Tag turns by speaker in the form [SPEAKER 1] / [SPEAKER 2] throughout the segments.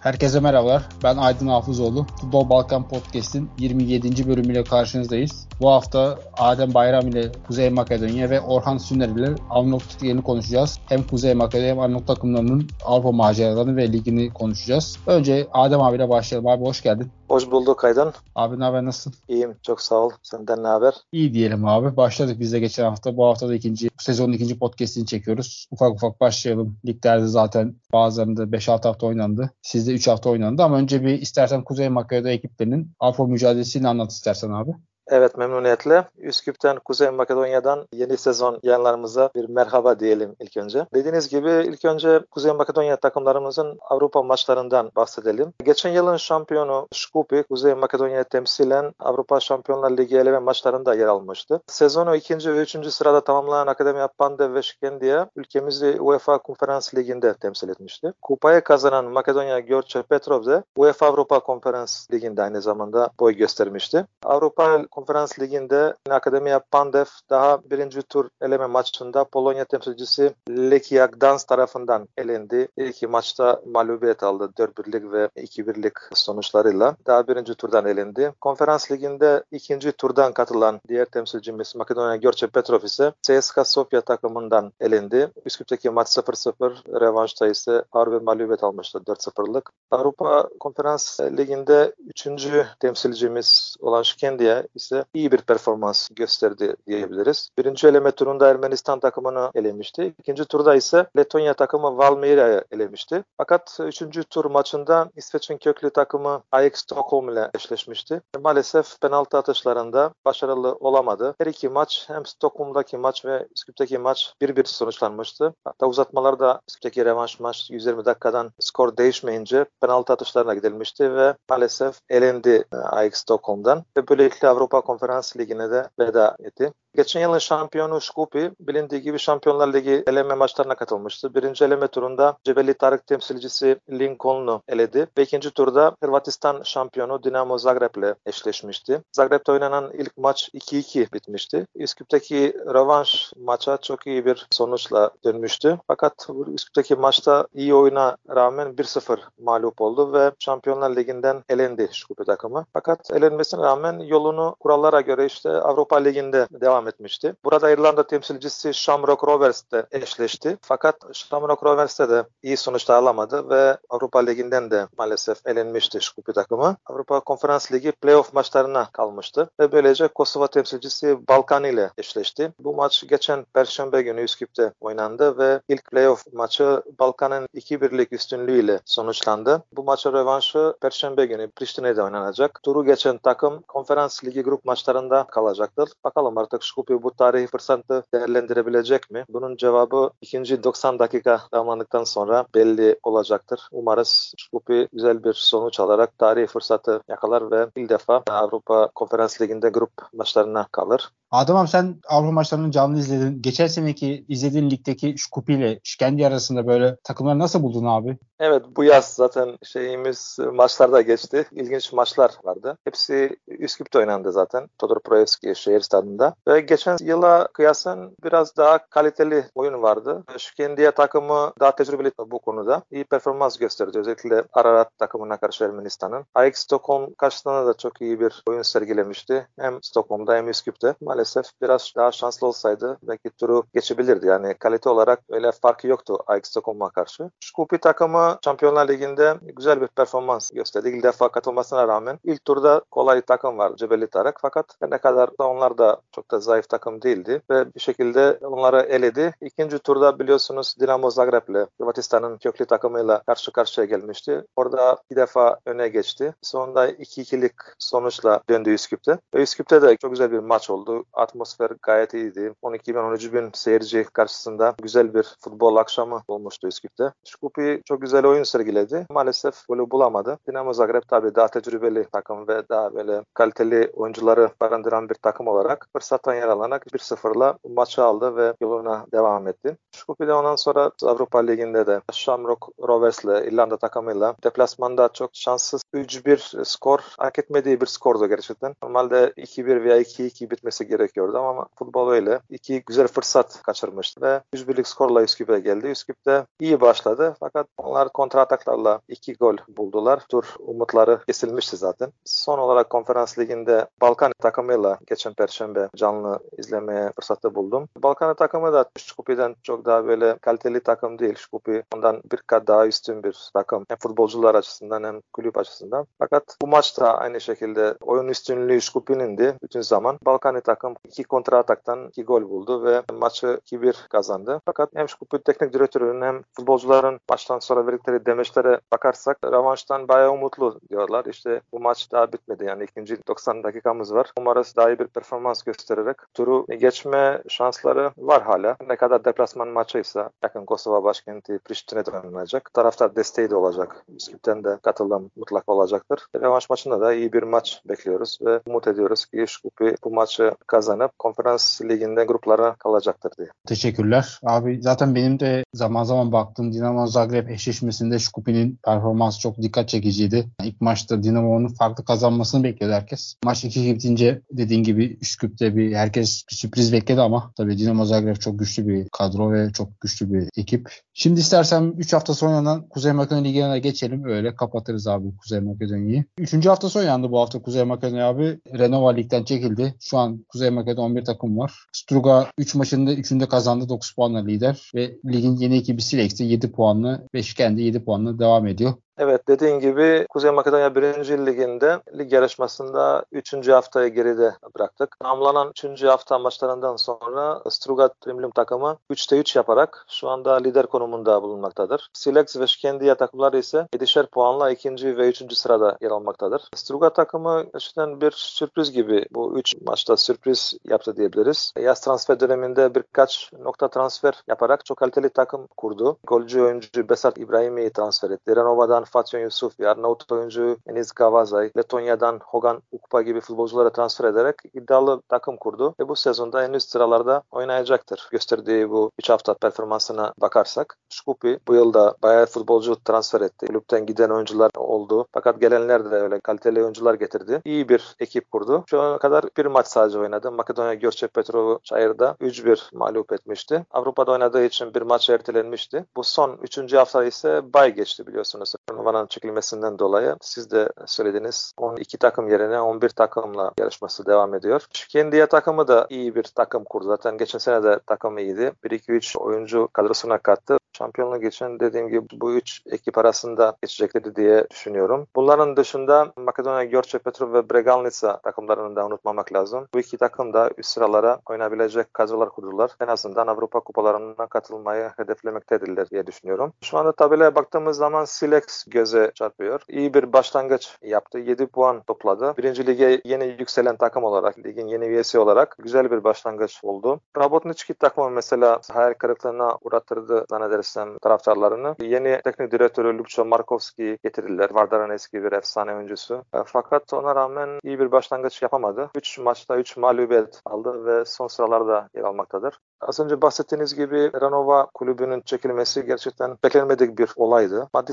[SPEAKER 1] Herkese merhabalar. Ben Aydın Hafızoğlu. Futbol Balkan Podcast'in 27. bölümüyle karşınızdayız. Bu hafta Adem Bayram ile Kuzey Makedonya ve Orhan Süner ile Arnavut ligini konuşacağız. Hem Kuzey Makedonya hem Arnavut takımlarının Avrupa maceralarını ve ligini konuşacağız. Önce Adem abiyle başlayalım. Abi hoş geldin.
[SPEAKER 2] Hoş bulduk Aydın.
[SPEAKER 1] Abi ne haber nasılsın?
[SPEAKER 2] İyiyim çok sağ ol. Senden ne haber?
[SPEAKER 1] İyi diyelim abi. Başladık biz de geçen hafta. Bu hafta da ikinci, bu sezonun ikinci podcastini çekiyoruz. Ufak ufak başlayalım. Liglerde zaten bazılarında 5-6 hafta oynandı. Sizde 3 hafta oynandı ama önce bir istersen Kuzey Makedonya ekiplerinin Avrupa mücadelesini anlat istersen abi.
[SPEAKER 2] Evet memnuniyetle. Üsküp'ten Kuzey Makedonya'dan yeni sezon yayınlarımıza bir merhaba diyelim ilk önce. Dediğiniz gibi ilk önce Kuzey Makedonya takımlarımızın Avrupa maçlarından bahsedelim. Geçen yılın şampiyonu Şkupi Kuzey Makedonya'yı temsilen Avrupa Şampiyonlar Ligi eleme maçlarında yer almıştı. Sezonu ikinci ve üçüncü sırada tamamlayan Akademi Pandev ve Şkendiya ülkemizi UEFA Konferans Ligi'nde temsil etmişti. Kupayı kazanan Makedonya Görçe Petrov de UEFA Avrupa Konferans Ligi'nde aynı zamanda boy göstermişti. Avrupa Konferans Ligi'nde Akademiya Pandev daha birinci tur eleme maçında Polonya temsilcisi Lechia Gdansk tarafından elendi. İki maçta mağlubiyet aldı 4-1'lik ve 2-1'lik sonuçlarıyla. Daha birinci turdan elendi. Konferans Ligi'nde ikinci turdan katılan diğer temsilcimiz Makedonya Görçe Petrov ise CSKA Sofia takımından elendi. Üsküp'teki maç 0-0, revanşta ise bir mağlubiyet almıştı 4-0'lık. Avrupa Konferans Ligi'nde üçüncü temsilcimiz olan Şkendiya ise iyi bir performans gösterdi diyebiliriz. Birinci eleme turunda Ermenistan takımını elemişti. İkinci turda ise Letonya takımı Valmiera'yı elemişti. Fakat üçüncü tur maçında İsveç'in köklü takımı Ajax Stockholm ile eşleşmişti. Maalesef penaltı atışlarında başarılı olamadı. Her iki maç hem Stockholm'daki maç ve Üsküp'teki maç 1-1 sonuçlanmıştı. Hatta uzatmalarda Üsküp'teki revanş maç 120 dakikadan skor değişmeyince penaltı atışlarına gidilmişti ve maalesef elendi Ajax Stockholm'dan. Ve böylelikle Avrupa Konferans Ligi'ne de veda etti. Geçen yılın şampiyonu Şkupi bilindiği gibi Şampiyonlar Ligi eleme maçlarına katılmıştı. Birinci eleme turunda Cebeli Tarık temsilcisi Lincoln'u eledi ve ikinci turda Hırvatistan şampiyonu Dinamo Zagreb ile eşleşmişti. Zagreb'te oynanan ilk maç 2-2 bitmişti. Üsküp'teki rövanş maça çok iyi bir sonuçla dönmüştü. Fakat Üsküp'teki maçta iyi oyuna rağmen 1-0 mağlup oldu ve Şampiyonlar Ligi'nden elendi Şkupi takımı. Fakat elenmesine rağmen yolunu kurallara göre işte Avrupa Ligi'nde devam etmişti. Burada İrlanda temsilcisi Shamrock Rovers'te eşleşti. Fakat Shamrock Rovers'te de iyi sonuçlar alamadı ve Avrupa Ligi'nden de maalesef elenmişti Şkupi takımı. Avrupa Konferans Ligi playoff maçlarına kalmıştı ve böylece Kosova temsilcisi Balkan ile eşleşti. Bu maç geçen Perşembe günü Üsküp'te oynandı ve ilk playoff maçı Balkan'ın 2-1'lik üstünlüğüyle sonuçlandı. Bu maçın rövanşı Perşembe günü Priştine'de oynanacak. Turu geçen takım Konferans Ligi grup maçlarında kalacaktır. Bakalım artık Şkupi bu tarihi fırsatı değerlendirebilecek mi? Bunun cevabı ikinci 90 dakika tamamlandıktan sonra belli olacaktır. Umarız Şkupi güzel bir sonuç alarak tarihi fırsatı yakalar ve ilk defa Avrupa Konferans Ligi'nde grup maçlarına kalır.
[SPEAKER 1] Adem abi sen Avrupa maçlarını canlı izledin. Geçen seneki izlediğin ligdeki Şkupi ile Şkendi arasında böyle takımları nasıl buldun abi?
[SPEAKER 2] Evet bu yaz zaten şeyimiz maçlarda geçti. İlginç maçlar vardı. Hepsi Üsküp'te oynandı zaten. Todor Proevski şehir stadında. Ve geçen yıla kıyasen biraz daha kaliteli oyun vardı. Şkendiye takımı daha tecrübeli bu konuda. İyi performans gösterdi. Özellikle Ararat takımına karşı Ermenistan'ın. Ajax Stockholm karşısında da çok iyi bir oyun sergilemişti. Hem Stockholm'da hem Üsküp'te. Maalesef biraz daha şanslı olsaydı belki turu geçebilirdi. Yani kalite olarak öyle farkı yoktu Ajax Stockholm'a karşı. Şkupi takımı Şampiyonlar Ligi'nde güzel bir performans gösterdi. İlk defa katılmasına rağmen ilk turda kolay takım var Cebeli Tarak fakat ne kadar da onlar da çok da zayıf takım değildi ve bir şekilde onları eledi. İkinci turda biliyorsunuz Dinamo Zagreb ile Hırvatistan'ın köklü takımıyla karşı karşıya gelmişti. Orada bir defa öne geçti. Sonunda 2-2'lik sonuçla döndü Üsküp'te. Ve Üsküp'te de çok güzel bir maç oldu. Atmosfer gayet iyiydi. 12 bin 13 bin seyirci karşısında güzel bir futbol akşamı olmuştu Üsküp'te. Şkupi çok güzel oyun sergiledi. Maalesef golü bulamadı. Dinamo Zagreb tabii daha tecrübeli takım ve daha böyle kaliteli oyuncuları barındıran bir takım olarak fırsattan yararlanarak 1-0'la maçı aldı ve yoluna devam etti. Şkupi'de ondan sonra Avrupa Ligi'nde de Shamrock Rovers'le İrlanda takımıyla deplasmanda çok şanssız 3-1 skor hak etmediği bir skordu gerçekten. Normalde 2-1 veya 2-2 bitmesi gerekiyordu ama futbol öyle. İki güzel fırsat kaçırmıştı ve 100 birlik skorla Üsküp'e geldi. Üsküp de iyi başladı fakat onlar kontra ataklarla iki gol buldular. Tur umutları kesilmişti zaten. Son olarak konferans liginde Balkan takımıyla geçen perşembe canlı izlemeye fırsatı buldum. Balkan takımı da Şkupi'den çok daha böyle kaliteli takım değil. Şkupi ondan bir kat daha üstün bir takım. Hem futbolcular açısından hem kulüp açısından. Fakat bu maçta aynı şekilde oyun üstünlüğü Şkupi'nindi bütün zaman. Balkan takım iki kontra ataktan iki gol buldu ve maçı 2-1 kazandı. Fakat hem Şkupi teknik direktörünün hem futbolcuların baştan sonra verdikleri demeçlere bakarsak revanştan bayağı umutlu diyorlar. İşte bu maç daha bitmedi yani ikinci 90 dakikamız var. Umarız daha iyi bir performans göstererek turu geçme şansları var hala. Ne kadar deplasman maçıysa yakın Kosova başkenti Priştine'de oynanacak. Taraftar desteği de olacak. Üsküp'ten de katılım mutlak olacaktır. Revanş maçında da iyi bir maç bekliyoruz ve umut ediyoruz ki Şkupi bu maçı kazanıp konferans liginde gruplara kalacaktır diye.
[SPEAKER 1] Teşekkürler. Abi zaten benim de zaman zaman baktığım Dinamo Zagreb eşleşmesinde Şkupi'nin performansı çok dikkat çekiciydi. İlk maçta Dinamo'nun farklı kazanmasını bekliyordu herkes. Maç 2 bitince dediğin gibi Üsküp'te bir herkes bir sürpriz bekledi ama tabii Dinamo Zagreb çok güçlü bir kadro ve çok güçlü bir ekip. Şimdi istersen 3 hafta sonra Kuzey Makedonya Ligi'ne geçelim. Öyle kapatırız abi Kuzey Makedonya'yı. 3. hafta sonu yandı bu hafta Kuzey Makedonya abi. Renova Lig'den çekildi. Şu an Kuzey Makedonya 11 takım var. Struga 3 maçında 3'ünde kazandı 9 puanla lider ve ligin yeni ekibi Silex'te 7 puanlı ve Şikendi 7 puanla devam ediyor.
[SPEAKER 2] Evet dediğin gibi Kuzey Makedonya 1. Liginde lig yarışmasında 3. haftayı geride bıraktık. Tamamlanan 3. hafta maçlarından sonra Strugat Primlim takımı 3'te 3 yaparak şu anda lider konumunda bulunmaktadır. Silex ve Şkendiya takımları ise 7'şer puanla 2. ve 3. sırada yer almaktadır. Strugat takımı gerçekten bir sürpriz gibi bu 3 maçta sürpriz yaptı diyebiliriz. Yaz transfer döneminde birkaç nokta transfer yaparak çok kaliteli takım kurdu. Golcü oyuncu Besart İbrahimi'yi transfer etti. Renova'dan Fatih Yusuf, Arnavut oyuncu Enis Gavazay, Letonya'dan Hogan Ukpa gibi futbolculara transfer ederek iddialı takım kurdu ve bu sezonda en üst sıralarda oynayacaktır. Gösterdiği bu 3 hafta performansına bakarsak Şkupi bu yılda bayağı futbolcu transfer etti. Kulüpten giden oyuncular oldu. Fakat gelenler de öyle kaliteli oyuncular getirdi. İyi bir ekip kurdu. Şu ana kadar bir maç sadece oynadı. Makedonya Görçe Petrov'u Çayır'da 3-1 mağlup etmişti. Avrupa'da oynadığı için bir maç ertelenmişti. Bu son 3. hafta ise bay geçti biliyorsunuz turnuvanın çekilmesinden dolayı siz de söylediniz 12 takım yerine 11 takımla yarışması devam ediyor. Şkendiye takımı da iyi bir takım kurdu. Zaten geçen sene de takım iyiydi. 1-2-3 oyuncu kadrosuna kattı. Şampiyonluk için dediğim gibi bu üç ekip arasında geçecekleri diye düşünüyorum. Bunların dışında Makedonya, Görçe Petrov ve Bregalnica takımlarını da unutmamak lazım. Bu iki takım da üst sıralara oynayabilecek kadrolar kurdular. En azından Avrupa kupalarına katılmayı hedeflemektedirler diye düşünüyorum. Şu anda tabelaya baktığımız zaman Silex göze çarpıyor. İyi bir başlangıç yaptı. 7 puan topladı. Birinci lige yeni yükselen takım olarak, ligin yeni üyesi olarak güzel bir başlangıç oldu. Rabotniçki takımı mesela hayal kırıklığına uğrattırdı zannedersem taraftarlarını. Yeni teknik direktörü Lukço Markovski getirdiler. Vardar'ın eski bir efsane oyuncusu. E, fakat ona rağmen iyi bir başlangıç yapamadı. 3 maçta 3 mağlubiyet aldı ve son sıralarda yer almaktadır. Az önce bahsettiğiniz gibi Renova kulübünün çekilmesi gerçekten beklenmedik bir olaydı. Maddi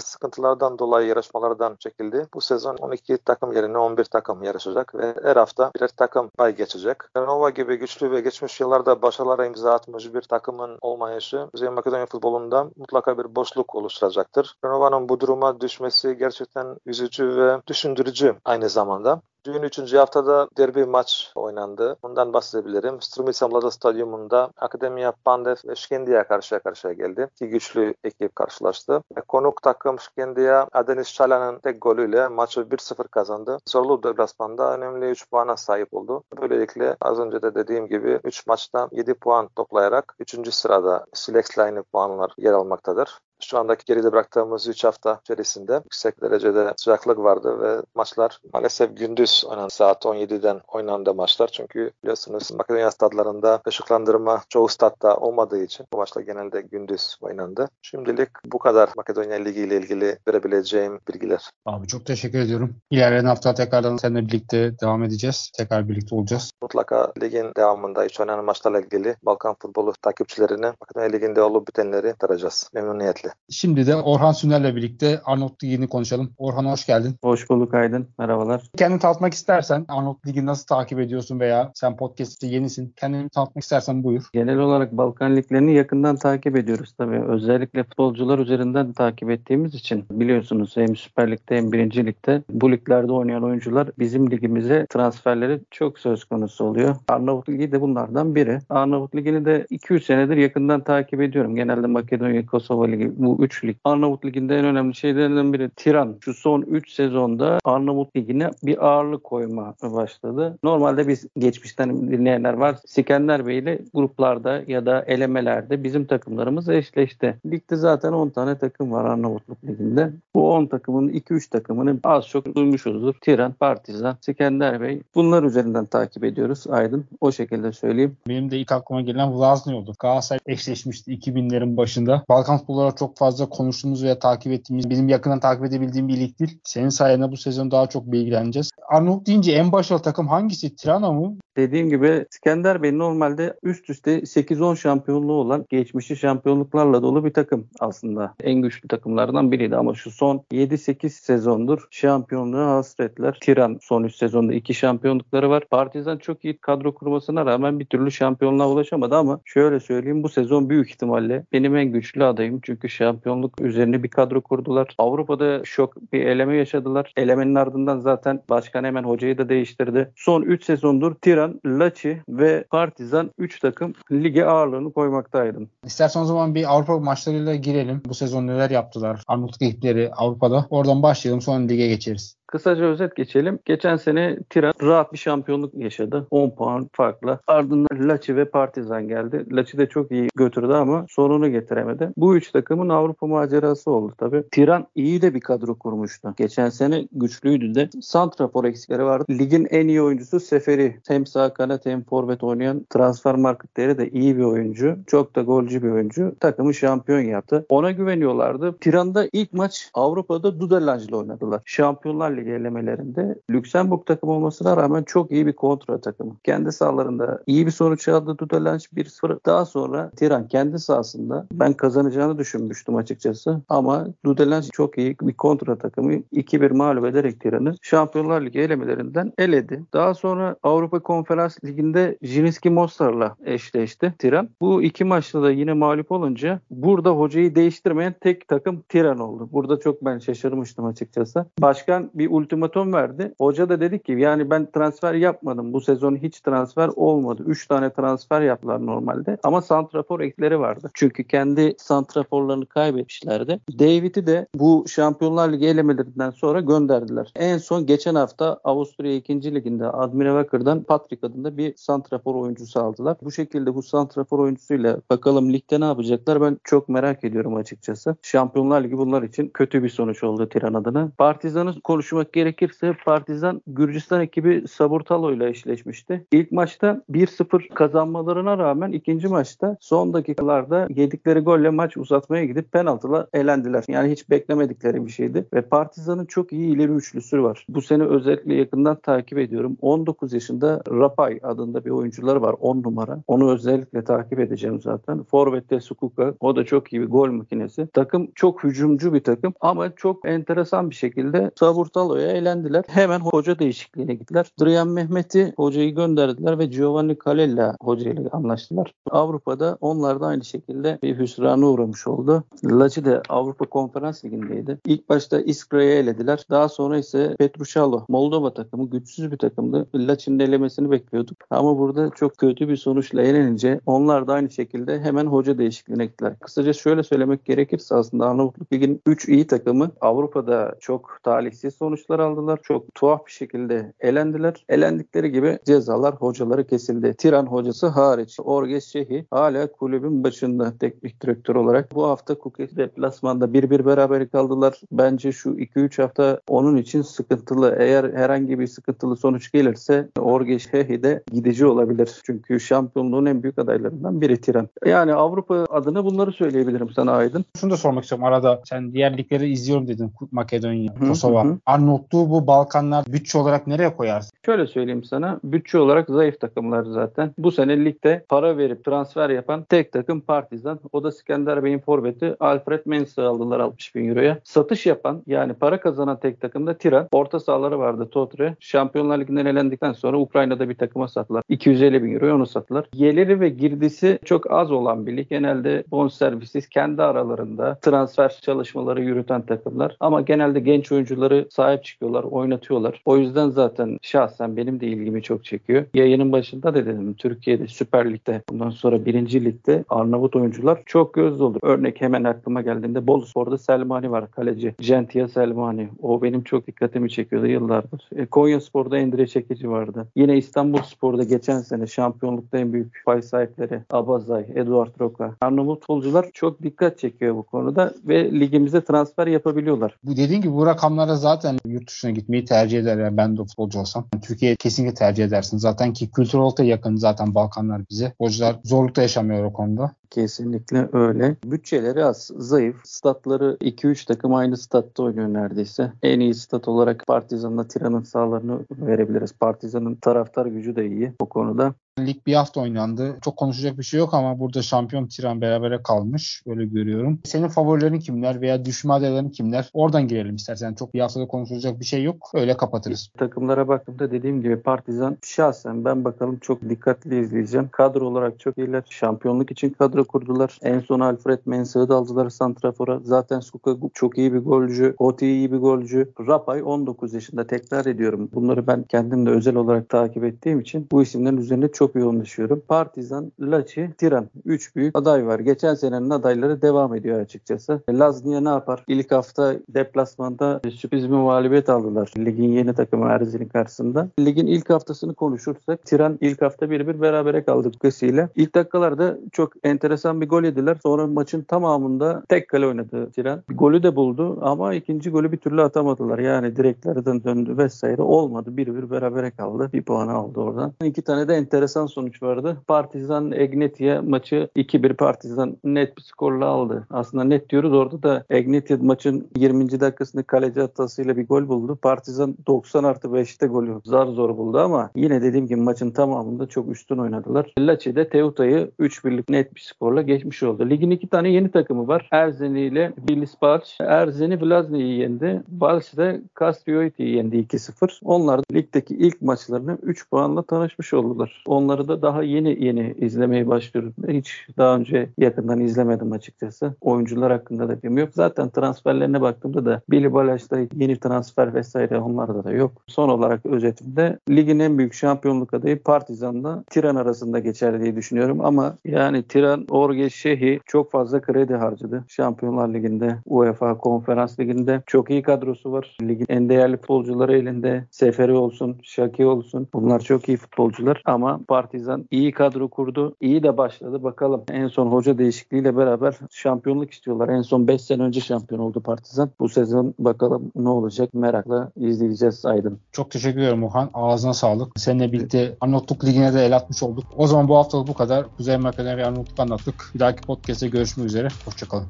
[SPEAKER 2] sıkıntılardan dolayı yarışmalardan çekildi. Bu sezon 12 takım yerine 11 takım yarışacak ve her hafta birer takım bay geçecek. Renova gibi güçlü ve geçmiş yıllarda başarılara imza atmış bir takımın olmayışı Kuzey Makedonya futbolunda mutlaka bir boşluk oluşturacaktır. Renova'nın bu duruma düşmesi gerçekten üzücü ve düşündürücü aynı zamanda. Dün 3. haftada derbi maç oynandı. Bundan bahsedebilirim. Strumica Stadyumunda Akademiya Pandev ve Şkendiya karşıya karşıya geldi. İki güçlü ekip karşılaştı. Konuk takım Şkendiya Adenis Çalan'ın tek golüyle maçı 1-0 kazandı. Zorlu deplasmanda önemli 3 puana sahip oldu. Böylelikle az önce de dediğim gibi 3 maçtan 7 puan toplayarak 3. sırada Silex aynı puanlar yer almaktadır. Şu andaki geride bıraktığımız 3 hafta içerisinde yüksek derecede sıcaklık vardı ve maçlar maalesef gündüz oynandı. Saat 17'den oynandı maçlar. Çünkü biliyorsunuz Makedonya stadlarında ışıklandırma çoğu statta olmadığı için bu maçlar genelde gündüz oynandı. Şimdilik bu kadar Makedonya Ligi ile ilgili verebileceğim bilgiler.
[SPEAKER 1] Abi çok teşekkür ediyorum. İlerleyen hafta tekrardan seninle birlikte devam edeceğiz. Tekrar birlikte olacağız.
[SPEAKER 2] Mutlaka ligin devamında hiç oynanan maçlarla ilgili Balkan futbolu takipçilerine Makedonya Ligi'nde olup bitenleri tarayacağız. Memnuniyetle. Kesinlikle.
[SPEAKER 1] Şimdi de Orhan Süner'le birlikte Arnavut Ligi'ni konuşalım. Orhan hoş geldin.
[SPEAKER 3] Hoş bulduk Aydın. Merhabalar.
[SPEAKER 1] Kendini tanıtmak istersen Arnavut Ligi nasıl takip ediyorsun veya sen podcast'te yenisin. Kendini tanıtmak istersen buyur.
[SPEAKER 3] Genel olarak Balkan liglerini yakından takip ediyoruz tabii. Özellikle futbolcular üzerinden takip ettiğimiz için biliyorsunuz hem Süper Lig'de hem Birinci Lig'de bu liglerde oynayan oyuncular bizim ligimize transferleri çok söz konusu oluyor. Arnavut Ligi de bunlardan biri. Arnavut Ligi'ni de 2-3 senedir yakından takip ediyorum. Genelde Makedonya, Kosova Ligi bu 3 lig. Arnavut Ligi'nde en önemli şeylerden biri Tiran. Şu son 3 sezonda Arnavut Ligi'ne bir ağırlık koyma başladı. Normalde biz geçmişten dinleyenler var. Sikender Bey ile gruplarda ya da elemelerde bizim takımlarımız eşleşti. Ligde zaten 10 tane takım var Arnavutluk Ligi'nde. Bu 10 takımın 2-3 takımını az çok duymuşuzdur. Tiran, Partizan, Sikender Bey. Bunlar üzerinden takip ediyoruz Aydın. O şekilde söyleyeyim.
[SPEAKER 1] Benim de ilk aklıma gelen Vlazni oldu. Galatasaray eşleşmişti 2000'lerin başında. Balkan futbolları çok fazla konuştuğumuz veya takip ettiğimiz, benim yakından takip edebildiğim bir lig değil. Senin sayende bu sezon daha çok bilgileneceğiz. Arnavut deyince en başarılı takım hangisi? Tirana mı?
[SPEAKER 3] Dediğim gibi İskender Bey normalde üst üste 8-10 şampiyonluğu olan geçmişi şampiyonluklarla dolu bir takım aslında. En güçlü takımlardan biriydi ama şu son 7-8 sezondur şampiyonluğa hasretler. Tiran son 3 sezonda 2 şampiyonlukları var. Partizan çok iyi kadro kurmasına rağmen bir türlü şampiyonluğa ulaşamadı ama şöyle söyleyeyim bu sezon büyük ihtimalle benim en güçlü adayım. Çünkü şampiyonluk üzerine bir kadro kurdular. Avrupa'da şok bir eleme yaşadılar. Elemenin ardından zaten başkan hemen hocayı da değiştirdi. Son 3 sezondur Tiran, Laçi ve Partizan 3 takım lige ağırlığını koymaktaydı.
[SPEAKER 1] İstersen o zaman bir Avrupa maçlarıyla girelim. Bu sezon neler yaptılar? Arnavutluk ekipleri Avrupa'da. Oradan başlayalım sonra lige geçeriz.
[SPEAKER 3] Kısaca özet geçelim. Geçen sene Tiran rahat bir şampiyonluk yaşadı. 10 puan farklı. Ardından Laçi ve Partizan geldi. Laçi de çok iyi götürdü ama sonunu getiremedi. Bu üç takımın Avrupa macerası oldu tabii. Tiran iyi de bir kadro kurmuştu. Geçen sene güçlüydü de. Santrafor eksikleri vardı. Ligin en iyi oyuncusu Seferi. Hem sağ kanat hem forvet oynayan transfer marketleri de iyi bir oyuncu. Çok da golcü bir oyuncu. Takımı şampiyon yaptı. Ona güveniyorlardı. Tiran'da ilk maç Avrupa'da Dudelange'la oynadılar. Şampiyonlar Ligi elemelerinde Lüksemburg takım olmasına rağmen çok iyi bir kontra takımı. Kendi sahalarında iyi bir sonuç aldı Dudelange 1-0. Daha sonra Tiran kendi sahasında ben kazanacağını düşünmüştüm açıkçası. Ama Dudelange çok iyi bir kontra takımı 2-1 mağlup ederek Tiran'ı Şampiyonlar Ligi elemelerinden eledi. Daha sonra Avrupa Konferans Ligi'nde Jiniski Mostar'la eşleşti Tiran. Bu iki maçta da yine mağlup olunca burada hocayı değiştirmeyen tek takım Tiran oldu. Burada çok ben şaşırmıştım açıkçası. Başkan bir ultimatum verdi. Hoca da dedi ki yani ben transfer yapmadım. Bu sezon hiç transfer olmadı. 3 tane transfer yaptılar normalde. Ama santrafor ekleri vardı. Çünkü kendi santraforlarını kaybetmişlerdi. David'i de bu Şampiyonlar Ligi elemelerinden sonra gönderdiler. En son geçen hafta Avusturya 2. Liginde Admira Wakır'dan Patrick adında bir santrafor oyuncusu aldılar. Bu şekilde bu santrafor oyuncusuyla bakalım ligde ne yapacaklar ben çok merak ediyorum açıkçası. Şampiyonlar Ligi bunlar için kötü bir sonuç oldu Tiran adına. Partizan'ı konuşmak gerekirse Partizan Gürcistan ekibi Saburtalo ile eşleşmişti. İlk maçta 1-0 kazanmalarına rağmen ikinci maçta son dakikalarda yedikleri golle maç uzatmaya gidip penaltıla elendiler. Yani hiç beklemedikleri bir şeydi. Ve Partizan'ın çok iyi ileri üçlüsü var. Bu sene özellikle yakından takip ediyorum. 19 yaşında Rapay adında bir oyuncuları var 10 numara. Onu özellikle takip edeceğim zaten. Forvet'te Sukuka. O da çok iyi bir gol makinesi. Takım çok hücumcu bir takım ama çok enteresan bir şekilde Saburtalo'ya elendiler. Hemen hoca değişikliğine gittiler. Drian Mehmet'i hocayı gönderdiler ve Giovanni Calella hocayla anlaştılar. Avrupa'da onlar da aynı şekilde bir hüsrana uğramış oldu. Laci de Avrupa Konferans Ligi'ndeydi. İlk başta İskra'yı elediler. Daha sonra ise Petrushalo Moldova takımı güçsüz bir takımdı. Laçi'nin elemesini bekliyorduk. Ama burada çok kötü bir sonuçla elenince onlar da aynı şekilde hemen hoca değişikliğine gittiler. Kısaca şöyle söylemek gerekirse aslında Arnavutluk Ligi'nin 3 iyi takımı Avrupa'da çok talihsiz sonuçlar aldılar. Çok tuhaf bir şekilde elendiler. Elendikleri gibi cezalar hocaları kesildi. Tiran hocası hariç. Orges Şehi hala kulübün başında teknik direktör olarak. Bu hafta Kukes deplasmanda 1-1 beraber kaldılar. Bence şu 2-3 hafta onun için sıkıntılı. Eğer herhangi bir sıkıntılı sonuç gelirse Orges Şehi de gidici olabilir. Çünkü şampiyonluğun en büyük adaylarından biri Tiran. Yani Avrupa adına bunları söyleyebilirim sana Aydın.
[SPEAKER 1] Şunu da sormak istiyorum arada. Sen diğer ligleri izliyorum dedin. Makedonya, Kosova. Arnavut Arnavutluğu bu Balkanlar bütçe olarak nereye koyarsın?
[SPEAKER 3] Şöyle söyleyeyim sana. Bütçe olarak zayıf takımlar zaten. Bu sene ligde para verip transfer yapan tek takım Partizan. O da İskender Bey'in forveti Alfred Mensah'ı aldılar 60 bin euroya. Satış yapan yani para kazanan tek takım da Tiran. Orta sahaları vardı Totre. Şampiyonlar Ligi'nden elendikten sonra Ukrayna'da bir takıma sattılar. 250 bin euroya onu sattılar. Geliri ve girdisi çok az olan bir lig. Genelde bonservisiz kendi aralarında transfer çalışmaları yürüten takımlar. Ama genelde genç oyuncuları sahip çıkıyorlar, oynatıyorlar. O yüzden zaten şahsen benim de ilgimi çok çekiyor. Yayının başında da dedim Türkiye'de Süper Lig'de bundan sonra 1. Lig'de Arnavut oyuncular çok göz doldu. Örnek hemen aklıma geldiğinde Boluspor'da Selmani var kaleci. Gentia Selmani. O benim çok dikkatimi çekiyordu yıllardır. E, Konya Spor'da Endire Çekici vardı. Yine İstanbul Spor'da geçen sene şampiyonlukta en büyük pay sahipleri Abazay, Eduard Roca. Arnavut futbolcular çok dikkat çekiyor bu konuda ve ligimize transfer yapabiliyorlar.
[SPEAKER 1] Bu dediğin gibi bu rakamlara zaten yurt dışına gitmeyi tercih eder. Yani ben de futbolcu olsam. Türkiye kesinlikle tercih edersin. Zaten ki kültür olarak yakın zaten Balkanlar bize. Futbolcular zorlukta yaşamıyor o konuda.
[SPEAKER 3] Kesinlikle öyle. Bütçeleri az, zayıf. Statları 2-3 takım aynı statta oynuyor neredeyse. En iyi stat olarak Partizan'la Tiran'ın sahalarını verebiliriz. Partizan'ın taraftar gücü de iyi bu konuda.
[SPEAKER 1] Lig bir hafta oynandı. Çok konuşacak bir şey yok ama burada şampiyon Tiran berabere kalmış. Öyle görüyorum. Senin favorilerin kimler veya düşme adayların kimler? Oradan girelim istersen. Çok bir haftada konuşulacak bir şey yok. Öyle kapatırız.
[SPEAKER 3] Takımlara baktığımda dediğim gibi Partizan şahsen ben bakalım çok dikkatli izleyeceğim. Kadro olarak çok iyiler. Şampiyonluk için kadro kurdular. En son Alfred Mensah'ı da aldılar Santrafor'a. Zaten Suka çok iyi bir golcü. Oti iyi bir golcü. Rapay 19 yaşında. Tekrar ediyorum. Bunları ben kendim de özel olarak takip ettiğim için bu isimlerin üzerinde çok yoğunlaşıyorum. Partizan, Laçi, Tiran. 3 büyük aday var. Geçen senenin adayları devam ediyor açıkçası. Laznia ne yapar? İlk hafta deplasmanda sürpriz bir mağlubiyet aldılar. Ligin yeni takımı Erzin'in karşısında. Ligin ilk haftasını konuşursak Tiran ilk hafta 1-1 berabere kaldı ile. İlk dakikalarda çok enteresan bir gol yediler. Sonra maçın tamamında tek kale oynadı Tiran. Bir golü de buldu ama ikinci golü bir türlü atamadılar. Yani direklerden döndü vesaire olmadı. 1-1 berabere kaldı. Bir puan aldı oradan. İki tane de enteresan sonuç vardı. Partizan Egnetia maçı 2-1 Partizan net bir skorla aldı. Aslında net diyoruz orada da Egnetia maçın 20. dakikasında kaleci hatasıyla bir gol buldu. Partizan 90 artı 5'te golü zar zor buldu ama yine dediğim gibi maçın tamamında çok üstün oynadılar. Laçi de Teuta'yı 3-1'lik net bir skorla geçmiş oldu. Ligin iki tane yeni takımı var. Erzeni ile Bilis Balç. Erzeni Vlazni'yi yendi. Balç da Castrioiti'yi yendi 2-0. Onlar ligdeki ilk maçlarını 3 puanla tanışmış oldular. Onları da daha yeni yeni izlemeye başlıyorum. Hiç daha önce yakından izlemedim açıkçası. Oyuncular hakkında da bilmiyorum yok. Zaten transferlerine baktığımda da Billy Balazs'ta yeni transfer vesaire onlarda da yok. Son olarak özetimde ligin en büyük şampiyonluk adayı Partizan'la Tiran arasında geçer diye düşünüyorum ama yani Tiran Orge Şehi çok fazla kredi harcadı. Şampiyonlar Ligi'nde, UEFA Konferans Ligi'nde çok iyi kadrosu var. Ligin en değerli futbolcuları elinde. Seferi olsun, Şaki olsun. Bunlar çok iyi futbolcular ama Partizan iyi kadro kurdu. İyi de başladı. Bakalım en son hoca değişikliğiyle beraber şampiyonluk istiyorlar. En son 5 sene önce şampiyon oldu Partizan. Bu sezon bakalım ne olacak merakla izleyeceğiz Aydın.
[SPEAKER 1] Çok teşekkür ederim Okan. Ağzına sağlık. Seninle birlikte Arnavutluk Ligi'ne de el atmış olduk. O zaman bu haftalık bu kadar. Kuzey Makedonya ve Arnavutluk anlattık. Bir dahaki podcast'te görüşmek üzere. Hoşçakalın.